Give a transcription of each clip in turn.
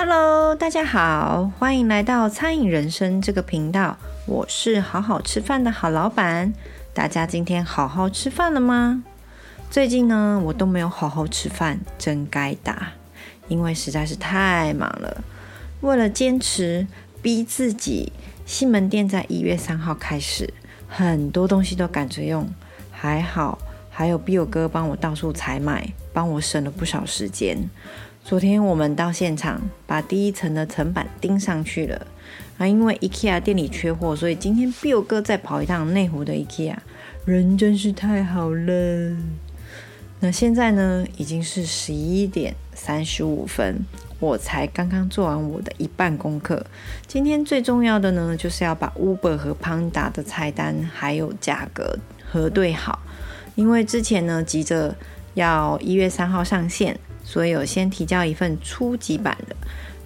Hello，大家好，欢迎来到餐饮人生这个频道。我是好好吃饭的好老板。大家今天好好吃饭了吗？最近呢，我都没有好好吃饭，真该打，因为实在是太忙了。为了坚持，逼自己，西门店在一月三号开始，很多东西都赶着用。还好，还有 Bill 哥帮我到处采买，帮我省了不少时间。昨天我们到现场，把第一层的层板钉上去了。啊，因为 IKEA 店里缺货，所以今天 Bill 哥再跑一趟内湖的 IKEA，人真是太好了。那现在呢，已经是十一点三十五分，我才刚刚做完我的一半功课。今天最重要的呢，就是要把 Uber 和 Panda 的菜单还有价格核对好，因为之前呢急着要一月三号上线。所以，我先提交一份初级版的。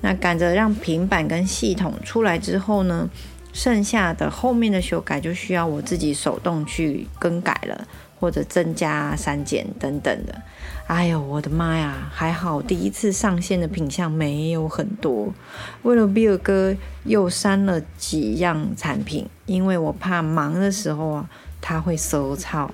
那赶着让平板跟系统出来之后呢，剩下的后面的修改就需要我自己手动去更改了，或者增加、删减等等的。哎呦，我的妈呀！还好第一次上线的品项没有很多，为了 Bill 哥又删了几样产品，因为我怕忙的时候啊，他会收操。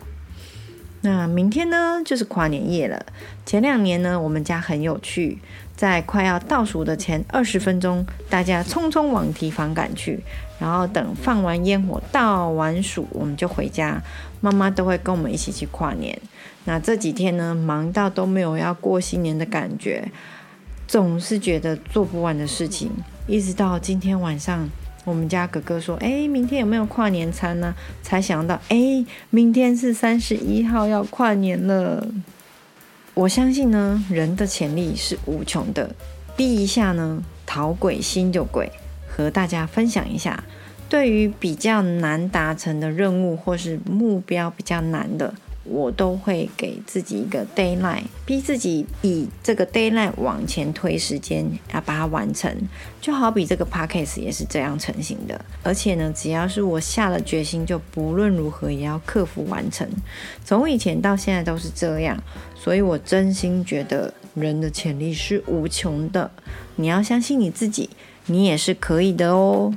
那明天呢，就是跨年夜了。前两年呢，我们家很有趣，在快要倒数的前二十分钟，大家匆匆往提房赶去，然后等放完烟火、倒完数，我们就回家。妈妈都会跟我们一起去跨年。那这几天呢，忙到都没有要过新年的感觉，总是觉得做不完的事情，一直到今天晚上。我们家哥哥说：“哎，明天有没有跨年餐呢？”才想到，哎，明天是三十一号要跨年了。我相信呢，人的潜力是无穷的。逼一下呢，讨鬼心就鬼。和大家分享一下，对于比较难达成的任务或是目标比较难的。我都会给自己一个 deadline，逼自己以这个 deadline 往前推时间，要把它完成。就好比这个 podcast 也是这样成型的。而且呢，只要是我下了决心，就不论如何也要克服完成。从以前到现在都是这样，所以我真心觉得人的潜力是无穷的。你要相信你自己，你也是可以的哦。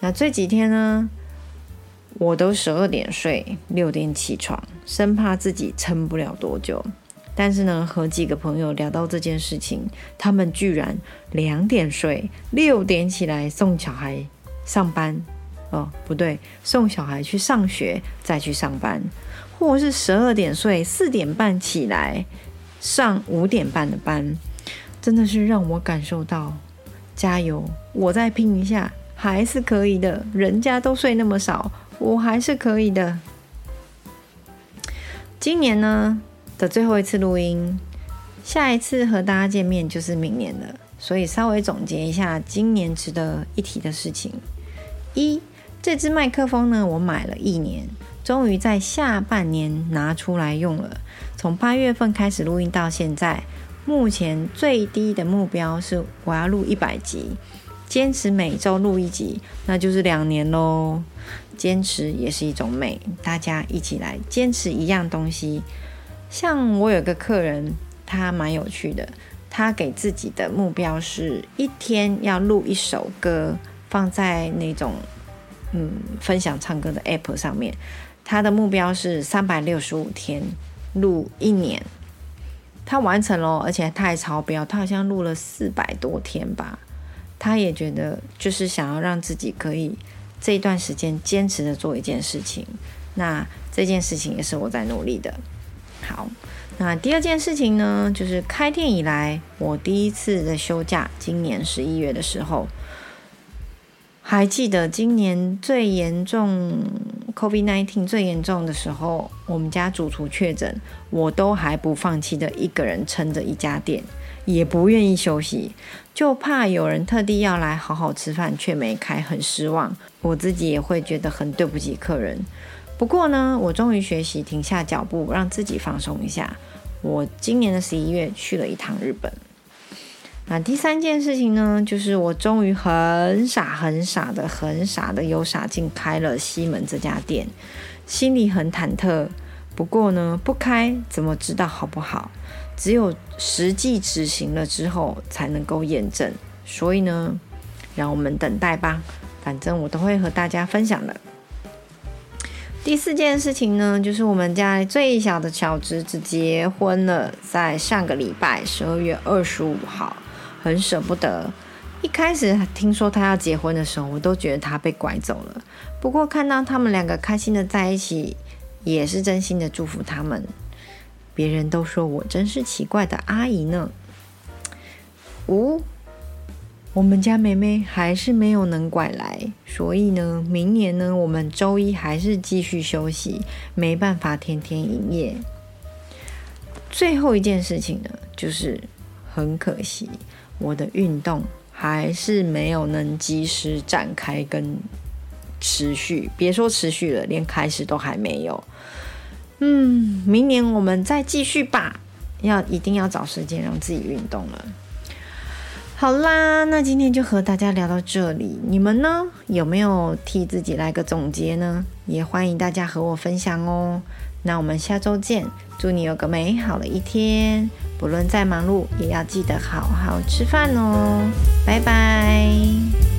那这几天呢，我都十二点睡，六点起床，生怕自己撑不了多久。但是呢，和几个朋友聊到这件事情，他们居然两点睡，六点起来送小孩上班。哦，不对，送小孩去上学，再去上班，或是十二点睡，四点半起来上五点半的班，真的是让我感受到，加油，我再拼一下，还是可以的。人家都睡那么少。我还是可以的。今年呢的最后一次录音，下一次和大家见面就是明年了。所以稍微总结一下今年值得一提的事情：一，这支麦克风呢，我买了一年，终于在下半年拿出来用了。从八月份开始录音到现在，目前最低的目标是我要录一百集。坚持每周录一集，那就是两年喽。坚持也是一种美，大家一起来坚持一样东西。像我有个客人，他蛮有趣的，他给自己的目标是一天要录一首歌，放在那种嗯分享唱歌的 app 上面。他的目标是三百六十五天录一年，他完成了，而且他还超标，他好像录了四百多天吧。他也觉得，就是想要让自己可以这一段时间坚持的做一件事情。那这件事情也是我在努力的。好，那第二件事情呢，就是开店以来我第一次的休假，今年十一月的时候，还记得今年最严重 COVID-19 最严重的时候，我们家主厨确诊，我都还不放弃的一个人撑着一家店。也不愿意休息，就怕有人特地要来好好吃饭却没开，很失望。我自己也会觉得很对不起客人。不过呢，我终于学习停下脚步，让自己放松一下。我今年的十一月去了一趟日本。那第三件事情呢，就是我终于很傻很傻的很傻的有傻劲开了西门这家店，心里很忐忑。不过呢，不开怎么知道好不好？只有实际执行了之后才能够验证。所以呢，让我们等待吧。反正我都会和大家分享的。第四件事情呢，就是我们家最小的小侄子结婚了，在上个礼拜十二月二十五号，很舍不得。一开始听说他要结婚的时候，我都觉得他被拐走了。不过看到他们两个开心的在一起，也是真心的祝福他们。别人都说我真是奇怪的阿姨呢。五。我们家妹妹还是没有能拐来，所以呢，明年呢，我们周一还是继续休息，没办法天天营业。最后一件事情呢，就是很可惜，我的运动还是没有能及时展开跟持续，别说持续了，连开始都还没有。嗯，明年我们再继续吧，要一定要找时间让自己运动了。好啦，那今天就和大家聊到这里。你们呢，有没有替自己来个总结呢？也欢迎大家和我分享哦。那我们下周见，祝你有个美好的一天。不论再忙碌，也要记得好好吃饭哦。拜拜。